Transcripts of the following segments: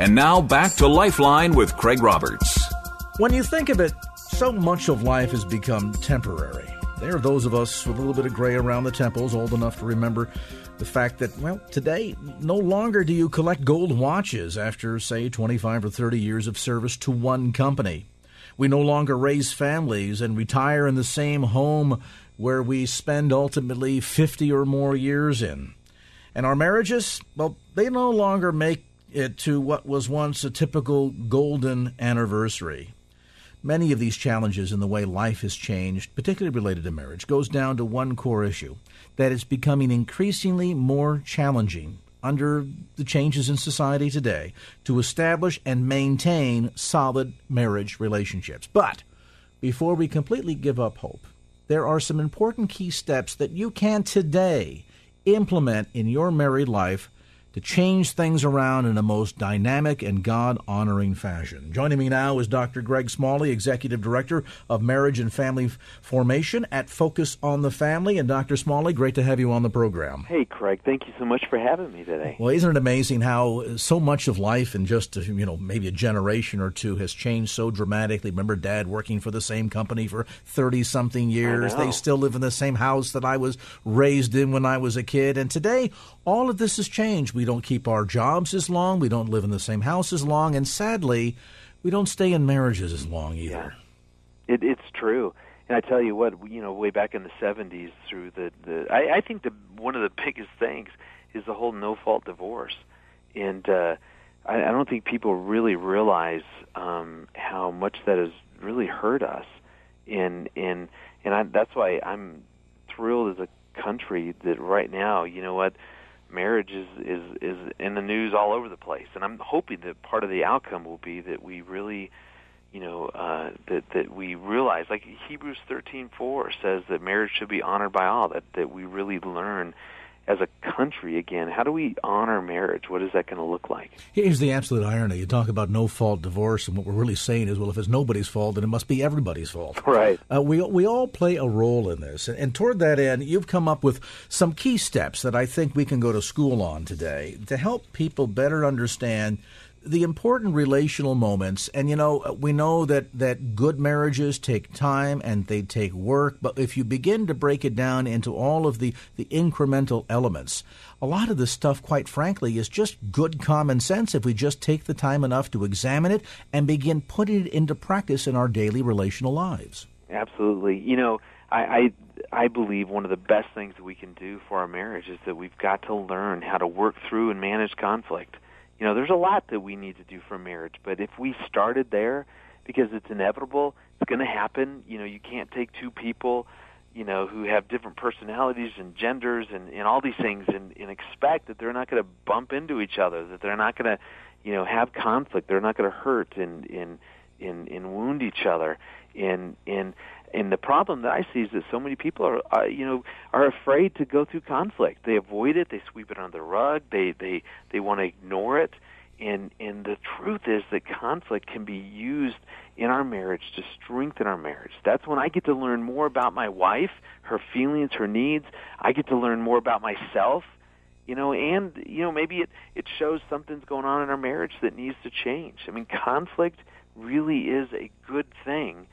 And now back to Lifeline with Craig Roberts. When you think of it, so much of life has become temporary. There are those of us with a little bit of gray around the temples, old enough to remember the fact that, well, today, no longer do you collect gold watches after, say, 25 or 30 years of service to one company. We no longer raise families and retire in the same home where we spend ultimately 50 or more years in. And our marriages, well, they no longer make it to what was once a typical golden anniversary. Many of these challenges in the way life has changed, particularly related to marriage, goes down to one core issue that it's becoming increasingly more challenging under the changes in society today to establish and maintain solid marriage relationships. But before we completely give up hope, there are some important key steps that you can today implement in your married life to change things around in a most dynamic and God honoring fashion. Joining me now is Dr. Greg Smalley, Executive Director of Marriage and Family Formation at Focus on the Family. And Dr. Smalley, great to have you on the program. Hey, Craig, thank you so much for having me today. Well, isn't it amazing how uh, so much of life in just, uh, you know, maybe a generation or two has changed so dramatically? Remember Dad working for the same company for 30 something years. They still live in the same house that I was raised in when I was a kid. And today, all of this has changed. We don't keep our jobs as long. We don't live in the same house as long. And sadly, we don't stay in marriages as long either. Yeah. It, it's true. And I tell you what, you know, way back in the 70s through the, the I, I think the, one of the biggest things is the whole no fault divorce. And, uh, I, I don't think people really realize, um, how much that has really hurt us. And, and, and I, that's why I'm thrilled as a country that right now, you know what, marriage is is is in the news all over the place, and I'm hoping that part of the outcome will be that we really, you know, uh, that that we realize, like Hebrews 13:4 says, that marriage should be honored by all. That that we really learn as a country again how do we honor marriage? What is that going to look like? Here's the absolute irony. You talk about no fault divorce and what we're really saying is well if it's nobody's fault then it must be everybody's fault. Right. Uh, we, we all play a role in this and, and toward that end you've come up with some key steps that i think we can go to school on today to help people better understand the important relational moments and you know uh, we know that that good marriages take time and they take work but if you begin to break it down into all of the the incremental elements a lot of this stuff quite frankly is just good common sense if we just take the time enough to examine it and begin putting it into practice in our daily relational lives. Absolutely. You know i i I believe one of the best things that we can do for our marriage is that we've got to learn how to work through and manage conflict you know, there's a lot that we need to do for marriage, but if we started there, because it's inevitable, it's going to happen. You know, you can't take two people, you know, who have different personalities and genders and, and all these things and, and expect that they're not going to bump into each other, that they're not going to, you know, have conflict, they're not going to hurt and, and, and, and wound each other. And, and and the problem that I see is that so many people are, uh, you know, are afraid to go through conflict. They avoid it. They sweep it under the rug. They they they want to ignore it. And and the truth is that conflict can be used in our marriage to strengthen our marriage. That's when I get to learn more about my wife, her feelings, her needs. I get to learn more about myself, you know, and you know maybe it it shows something's going on in our marriage that needs to change. I mean, conflict really is a good thing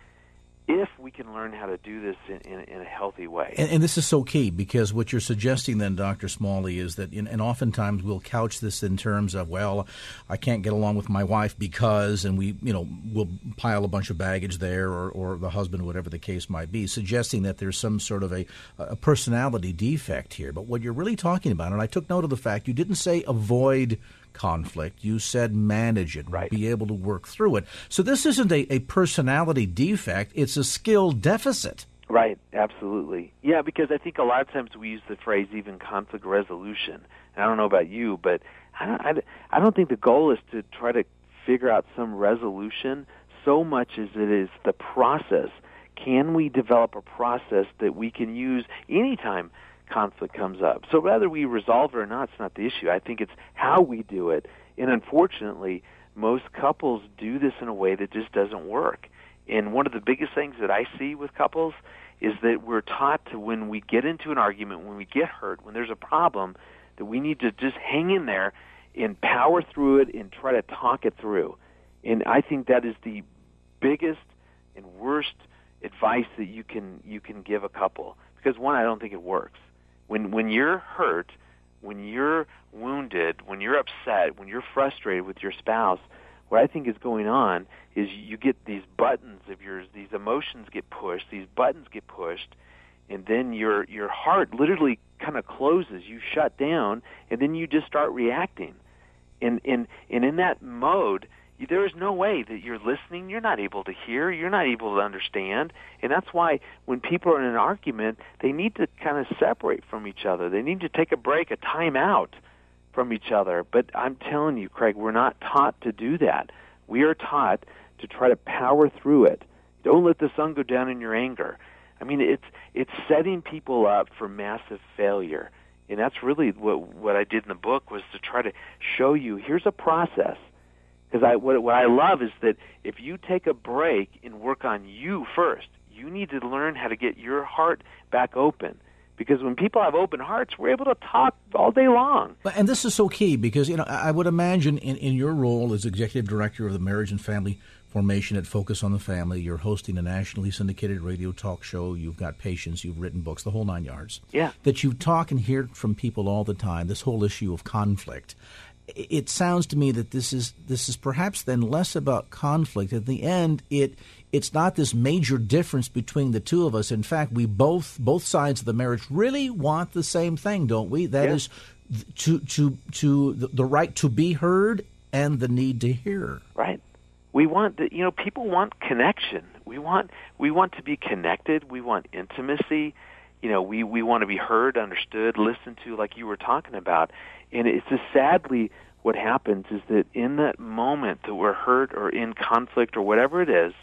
if we can learn how to do this in, in, in a healthy way. And, and, this is so key because what you're suggesting then, Dr. Smalley, is that, in, and oftentimes we'll couch this in terms of, well, I can't get along with my wife because, and we, you know, we'll pile a bunch of baggage there or, or the husband, whatever the case might be, suggesting that there's some sort of a, a personality defect here. But what you're really talking about, and I took note of the fact you didn't say avoid conflict. You said manage it, right. be able to work through it. So this isn't a, a personality defect, it's a skill deficit. Right, absolutely. Yeah, because I think a lot of times we use the phrase even conflict resolution. And I don't know about you, but I don't, I, I don't think the goal is to try to figure out some resolution so much as it is the process. Can we develop a process that we can use anytime conflict comes up? So whether we resolve it or not, it's not the issue. I think it's how we do it. And unfortunately, most couples do this in a way that just doesn't work. And one of the biggest things that I see with couples is that we're taught to when we get into an argument, when we get hurt, when there's a problem, that we need to just hang in there and power through it and try to talk it through. And I think that is the biggest and worst advice that you can you can give a couple because one I don't think it works. When when you're hurt, when you're wounded, when you're upset, when you're frustrated with your spouse, what I think is going on is you get these buttons of yours, these emotions get pushed, these buttons get pushed, and then your your heart literally kind of closes, you shut down, and then you just start reacting. And and and in that mode, there is no way that you're listening. You're not able to hear. You're not able to understand. And that's why when people are in an argument, they need to kind of separate from each other. They need to take a break, a time out from each other. But I'm telling you, Craig, we're not taught to do that. We are taught to try to power through it. Don't let the sun go down in your anger. I mean, it's it's setting people up for massive failure. And that's really what what I did in the book was to try to show you here's a process because I what, what I love is that if you take a break and work on you first, you need to learn how to get your heart back open. Because when people have open hearts, we're able to talk all day long. And this is so key because you know I would imagine in, in your role as executive director of the Marriage and Family Formation at Focus on the Family, you're hosting a nationally syndicated radio talk show. You've got patients, you've written books, the whole nine yards. Yeah. That you talk and hear from people all the time. This whole issue of conflict it sounds to me that this is this is perhaps then less about conflict. At the end, it it's not this major difference between the two of us. In fact, we both both sides of the marriage really want the same thing, don't we? That is to to to the, the right to be heard and the need to hear. Right. We want the, you know people want connection. We want we want to be connected. We want intimacy. You know, we we want to be heard, understood, listened to, like you were talking about. And it's just sadly what happens is that in that moment that we're hurt or in conflict or whatever it is,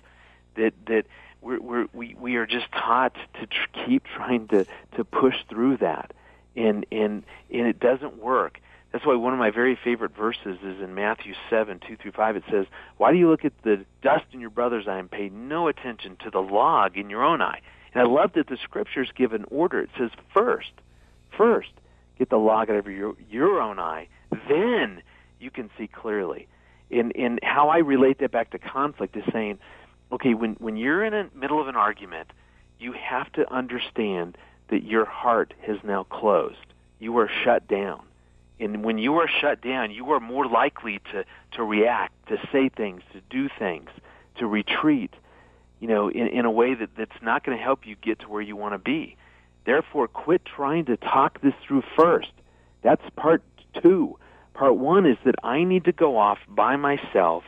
that that we're, we're, we we are just taught to tr- keep trying to to push through that, and and and it doesn't work. That's why one of my very favorite verses is in Matthew seven two through five. It says, "Why do you look at the dust in your brother's eye and pay no attention to the log in your own eye?" And I love that the scriptures give an order. It says, first, first, get the log out of your your own eye, then you can see clearly. In in how I relate that back to conflict is saying, okay, when when you're in the middle of an argument, you have to understand that your heart has now closed. You are shut down. And when you are shut down, you are more likely to, to react, to say things, to do things, to retreat, you know, in, in a way that, that's not going to help you get to where you want to be. Therefore, quit trying to talk this through first. That's part two. Part one is that I need to go off by myself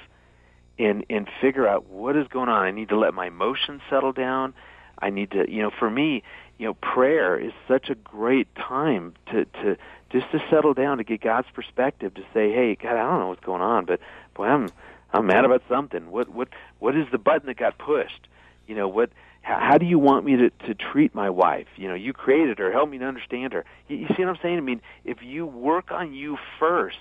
and and figure out what is going on. I need to let my emotions settle down. I need to, you know, for me, you know, prayer is such a great time to to just to settle down to get God's perspective to say, "Hey, God, I don't know what's going on, but boy, I'm I'm mad about something. What what what is the button that got pushed? You know, what how, do you want me to, to treat my wife? You know, you created her. Help me to understand her. You, you see what I'm saying? I mean, if you work on you first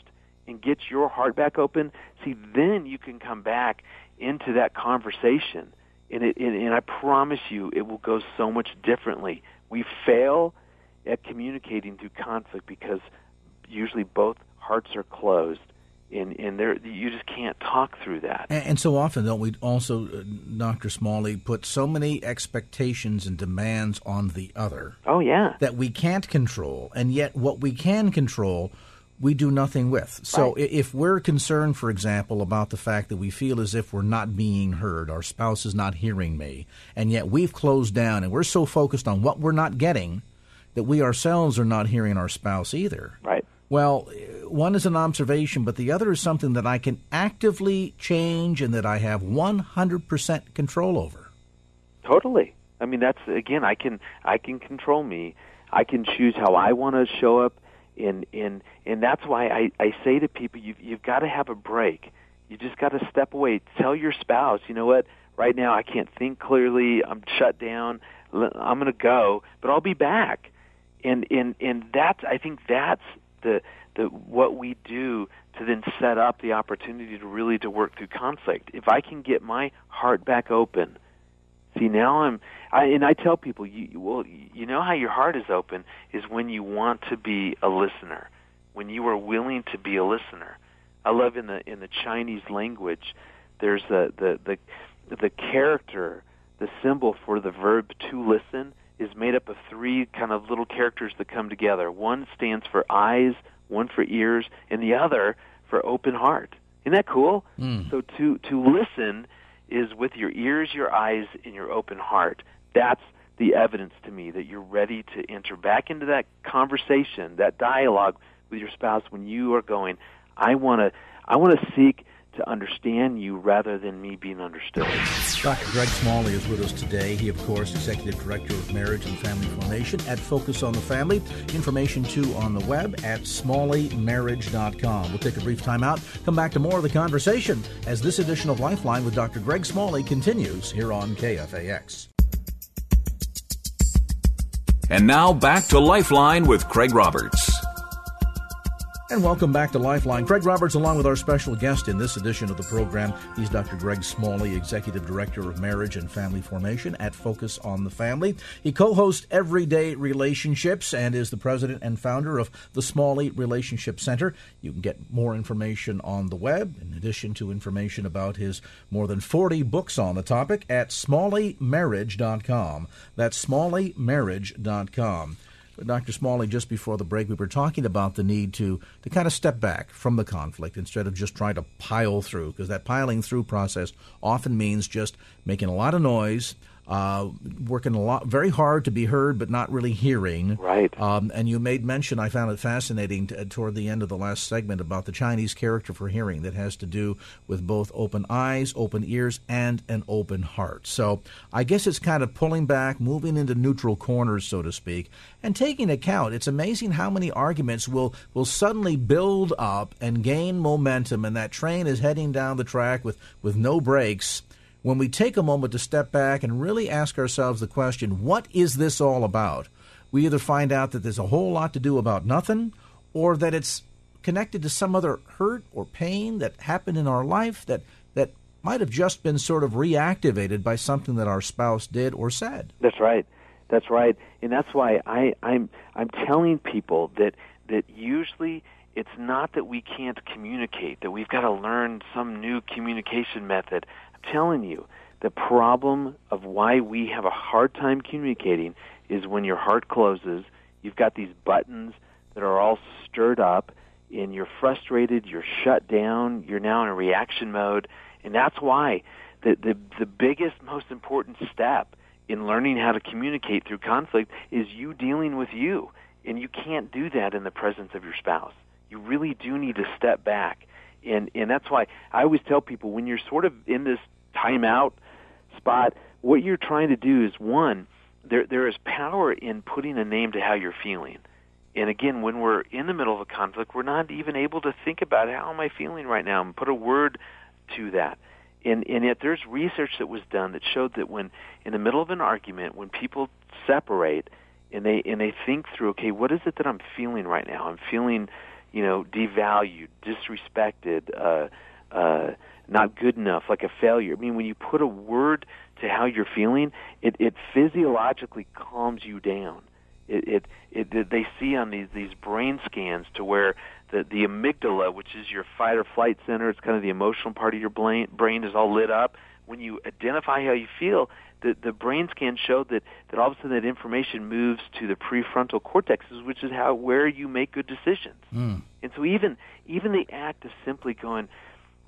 and get your heart back open, see, then you can come back into that conversation. And, it, and, and I promise you, it will go so much differently. We fail at communicating through conflict because usually both hearts are closed and and there you just can't talk through that. And, and so often, don't we? Also, uh, Doctor Smalley put so many expectations and demands on the other. Oh yeah, that we can't control, and yet what we can control. We do nothing with. So, right. if we're concerned, for example, about the fact that we feel as if we're not being heard, our spouse is not hearing me, and yet we've closed down and we're so focused on what we're not getting that we ourselves are not hearing our spouse either. Right. Well, one is an observation, but the other is something that I can actively change and that I have 100% control over. Totally. I mean, that's again, I can I can control me. I can choose how I want to show up and and and that's why I I say to people you've you've got to have a break. You just got to step away. Tell your spouse, you know what? Right now I can't think clearly. I'm shut down. I'm going to go, but I'll be back. And and and that's I think that's the the what we do to then set up the opportunity to really to work through conflict. If I can get my heart back open, see now I'm I and I tell people you well you know how your heart is open is when you want to be a listener, when you are willing to be a listener. I love in the in the Chinese language there's the the the the character, the symbol for the verb to listen is made up of three kind of little characters that come together. One stands for eyes, one for ears, and the other for open heart. Isn't that cool? Mm. So to to listen is with your ears, your eyes, and your open heart. That's the evidence to me that you're ready to enter back into that conversation, that dialogue with your spouse when you are going, I want to I want to seek to understand you rather than me being understood. Dr. Greg Smalley is with us today. He, of course, Executive Director of Marriage and Family Formation at Focus on the Family. Information, too, on the web at smalleymarriage.com. We'll take a brief time out, come back to more of the conversation as this edition of Lifeline with Dr. Greg Smalley continues here on KFAX. And now back to Lifeline with Craig Roberts. And welcome back to Lifeline. Craig Roberts, along with our special guest in this edition of the program. He's Dr. Greg Smalley, Executive Director of Marriage and Family Formation at Focus on the Family. He co hosts Everyday Relationships and is the president and founder of the Smalley Relationship Center. You can get more information on the web, in addition to information about his more than 40 books on the topic, at smalleymarriage.com. That's smalleymarriage.com. Dr. Smalley, just before the break, we were talking about the need to, to kind of step back from the conflict instead of just trying to pile through, because that piling through process often means just making a lot of noise, uh, working a lot, very hard to be heard, but not really hearing. Right. Um, and you made mention, I found it fascinating t- toward the end of the last segment about the Chinese character for hearing that has to do with both open eyes, open ears, and an open heart. So I guess it's kind of pulling back, moving into neutral corners, so to speak, and taking account. It's amazing how many arguments will will suddenly build up and gain momentum, and that train is heading down the track with with no brakes when we take a moment to step back and really ask ourselves the question, what is this all about? We either find out that there's a whole lot to do about nothing, or that it's connected to some other hurt or pain that happened in our life that, that might have just been sort of reactivated by something that our spouse did or said. That's right. That's right. And that's why I, I'm I'm telling people that that usually it's not that we can't communicate, that we've got to learn some new communication method telling you, the problem of why we have a hard time communicating is when your heart closes, you've got these buttons that are all stirred up, and you're frustrated, you're shut down, you're now in a reaction mode, and that's why the the, the biggest, most important step in learning how to communicate through conflict is you dealing with you, and you can't do that in the presence of your spouse. You really do need to step back and and that's why I always tell people when you're sort of in this timeout spot, what you're trying to do is one, there there is power in putting a name to how you're feeling. And again, when we're in the middle of a conflict, we're not even able to think about how am I feeling right now and put a word to that. And and yet there's research that was done that showed that when in the middle of an argument, when people separate and they and they think through, okay, what is it that I'm feeling right now? I'm feeling, you know, devalued, disrespected, uh, uh, not good enough, like a failure. I mean, when you put a word to how you're feeling, it, it physiologically calms you down. It, it, it, they see on these these brain scans to where the the amygdala, which is your fight or flight center, it's kind of the emotional part of your brain, brain is all lit up. When you identify how you feel, the the brain scan showed that that all of a sudden that information moves to the prefrontal cortexes, which is how where you make good decisions. Mm. And so even even the act of simply going,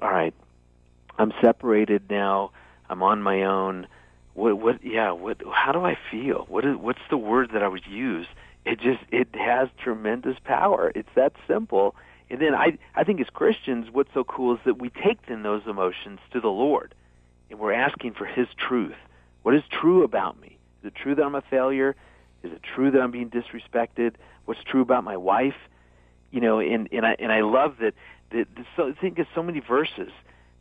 all right, I'm separated now. I'm on my own. What? What? Yeah. What? How do I feel? What is? What's the word that I would use? It just it has tremendous power. It's that simple. And then I I think as Christians, what's so cool is that we take then those emotions to the Lord, and we're asking for His truth. What is true about me? Is it true that I'm a failure? Is it true that I'm being disrespected? What's true about my wife? You know, and and I and I love that. That so, I think of so many verses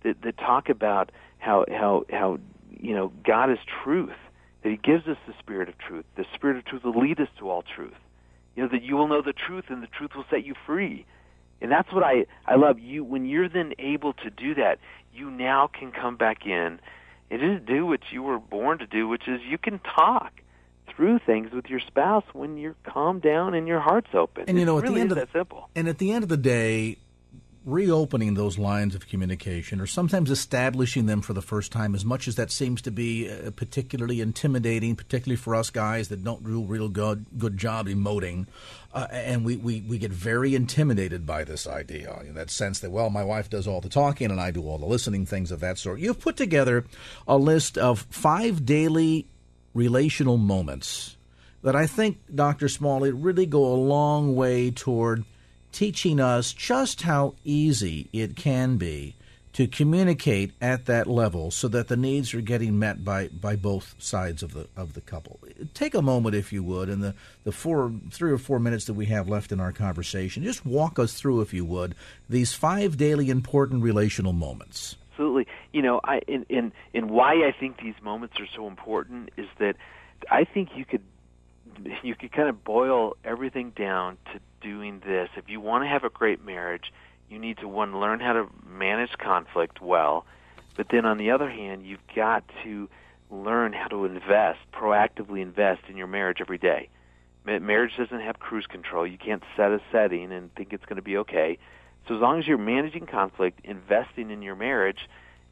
that that talk about how how how you know God is truth. That He gives us the Spirit of truth. The Spirit of truth will lead us to all truth. You know that you will know the truth, and the truth will set you free. And that's what I I love. You when you're then able to do that, you now can come back in and just do what you were born to do, which is you can talk through things with your spouse when you're calmed down and your heart's open. And you know, it at really the end of that simple. And at the end of the day, reopening those lines of communication or sometimes establishing them for the first time as much as that seems to be uh, particularly intimidating particularly for us guys that don't do a real good good job emoting uh, and we, we, we get very intimidated by this idea in that sense that well my wife does all the talking and I do all the listening things of that sort you've put together a list of five daily relational moments that I think Dr. Smalley really go a long way toward teaching us just how easy it can be to communicate at that level so that the needs are getting met by, by both sides of the of the couple. Take a moment if you would in the, the four three or four minutes that we have left in our conversation. Just walk us through if you would these five daily important relational moments. Absolutely. You know, I in in, why I think these moments are so important is that I think you could you could kind of boil everything down to doing this. If you want to have a great marriage, you need to one learn how to manage conflict well, but then on the other hand, you've got to learn how to invest, proactively invest in your marriage every day. Marriage doesn't have cruise control. You can't set a setting and think it's going to be okay. So as long as you're managing conflict, investing in your marriage,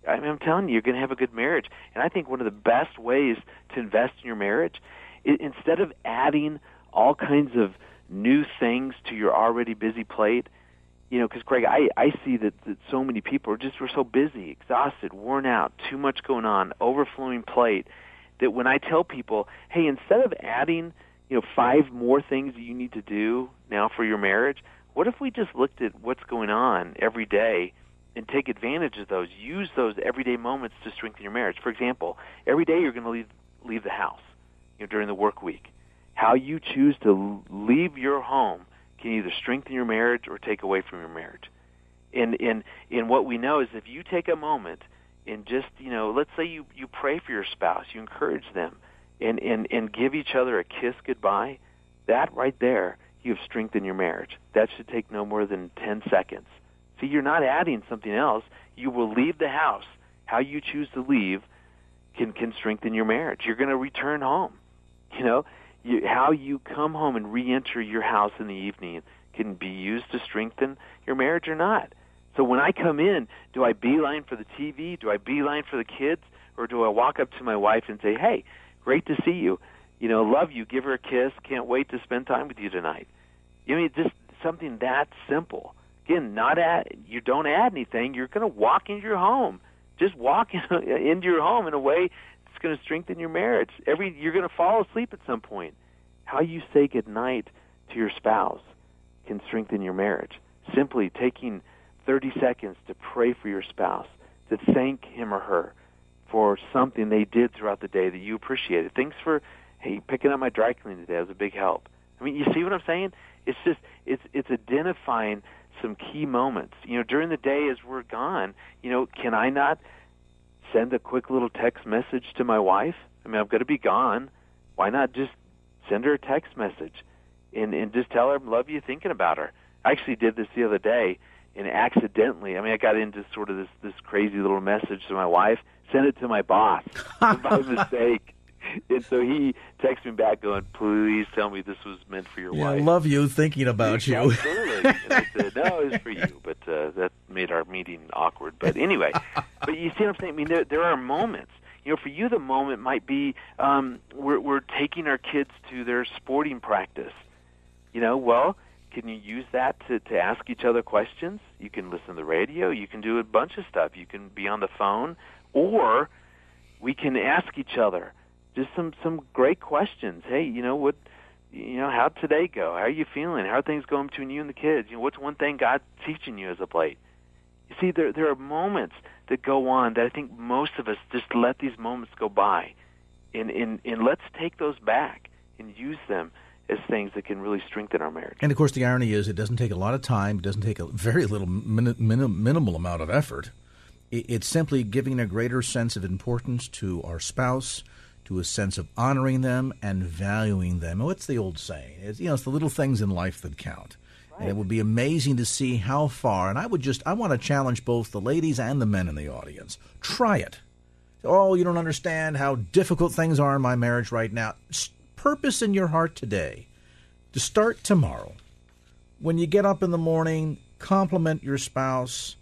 I mean, I'm telling you, you're going to have a good marriage. And I think one of the best ways to invest in your marriage, is, instead of adding all kinds of new things to your already busy plate, you know, because Greg, I I see that, that so many people are just we're so busy, exhausted, worn out, too much going on, overflowing plate. That when I tell people, hey, instead of adding, you know, five more things that you need to do now for your marriage, what if we just looked at what's going on every day and take advantage of those? Use those everyday moments to strengthen your marriage. For example, every day you're going to leave leave the house, you know, during the work week. How you choose to leave your home can either strengthen your marriage or take away from your marriage. And and and what we know is if you take a moment and just you know, let's say you you pray for your spouse, you encourage them, and and and give each other a kiss goodbye, that right there you've strengthened your marriage. That should take no more than ten seconds. See, you're not adding something else. You will leave the house. How you choose to leave can can strengthen your marriage. You're going to return home. You know, you, how you come home and re-enter your house in the evening can be used to strengthen your marriage or not. So when I come in, do I beeline for the TV? Do I beeline for the kids? Or do I walk up to my wife and say, hey, great to see you. You know, love you. Give her a kiss. Can't wait to spend time with you tonight. You mean just something that simple. Again, not add, you don't add anything. You're going to walk into your home. Just walk into your home in a way going to strengthen your marriage. Every you're going to fall asleep at some point. How you say goodnight to your spouse can strengthen your marriage. Simply taking 30 seconds to pray for your spouse, to thank him or her for something they did throughout the day that you appreciated. Thanks for hey picking up my dry cleaning today. That was a big help. I mean, you see what I'm saying? It's just it's it's identifying some key moments. You know, during the day as we're gone, you know, can I not send a quick little text message to my wife? I mean, I'm going to be gone. Why not just send her a text message and and just tell her I love you, thinking about her. I actually did this the other day, and accidentally, I mean, I got into sort of this this crazy little message to my wife, sent it to my boss by mistake. And so he texted me back going, please tell me this was meant for your yeah, wife. I love you thinking about you. Absolutely. and I said, no, it was for you. But uh, that made our meeting awkward. But anyway, but you see what I'm saying? I mean, there, there are moments. You know, for you, the moment might be um, we're, we're taking our kids to their sporting practice. You know, well, can you use that to, to ask each other questions? You can listen to the radio. You can do a bunch of stuff. You can be on the phone. Or we can ask each other – just some some great questions. Hey, you know what? You know how today go? How are you feeling? How are things going between you and the kids? You know, what's one thing God's teaching you as a plate? You see, there there are moments that go on that I think most of us just let these moments go by, and and and let's take those back and use them as things that can really strengthen our marriage. And of course, the irony is, it doesn't take a lot of time. It doesn't take a very little min- min- minimal amount of effort. It, it's simply giving a greater sense of importance to our spouse, to a sense of honoring them and valuing them. And what's the old saying? It's, you know, it's the little things in life that count. Right. And it would be amazing to see how far. And I would just, I want to challenge both the ladies and the men in the audience. Try it. Oh, you don't understand how difficult things are in my marriage right now purpose in your heart today to start tomorrow. When you get up in the morning, compliment your spouse.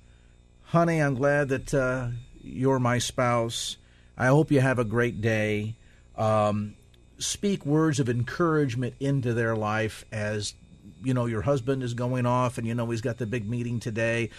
Honey, I'm glad that uh, you're my spouse. I hope you have a great day. Um, speak words of encouragement into their life as you know your husband is going off and you know he's got the big meeting today.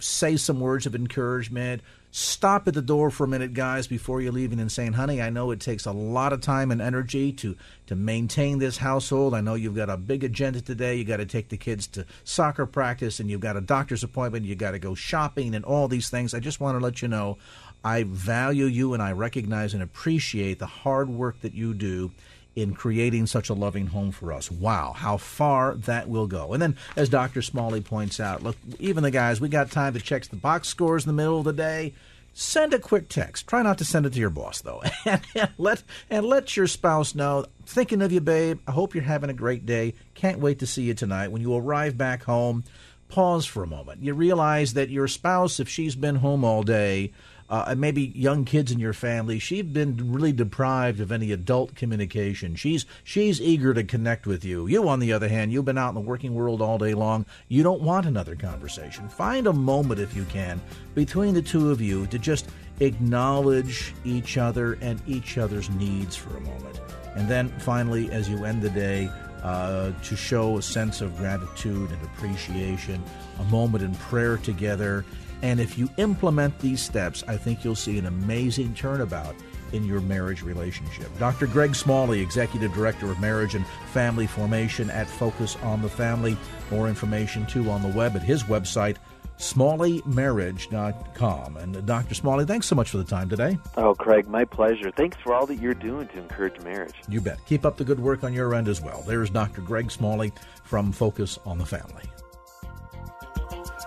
Say some words of encouragement. Stop at the door for a minute guys before you're leaving and saying honey i know it takes a lot of time and energy to to maintain this household. I know you've got a big agenda today. You got to take the kids to soccer practice and you've got a doctor's appointment. You got to go shopping and all these things. I just want to let you know i value you and i recognize and appreciate the hard work that you do in creating such a loving home for us. Wow, how far that will go. And then, as Dr. Smalley points out, look, even the guys, we got time to check the box scores in the middle of the day. Send a quick text. Try not to send it to your boss, though. and, and, let, and let your spouse know, thinking of you, babe. I hope you're having a great day. Can't wait to see you tonight. When you arrive back home, pause for a moment. You realize that your spouse, if she's been home all day, uh, maybe young kids in your family, she's been really deprived of any adult communication. She's she's eager to connect with you. You, on the other hand, you've been out in the working world all day long. You don't want another conversation. Find a moment, if you can, between the two of you to just acknowledge each other and each other's needs for a moment. And then finally, as you end the day, uh, to show a sense of gratitude and appreciation, a moment in prayer together, and if you implement these steps, I think you'll see an amazing turnabout in your marriage relationship. Dr. Greg Smalley, Executive Director of Marriage and Family Formation at Focus on the Family. More information, too, on the web at his website, smalleymarriage.com. And uh, Dr. Smalley, thanks so much for the time today. Oh, Craig, my pleasure. Thanks for all that you're doing to encourage marriage. You bet. Keep up the good work on your end as well. There's Dr. Greg Smalley from Focus on the Family.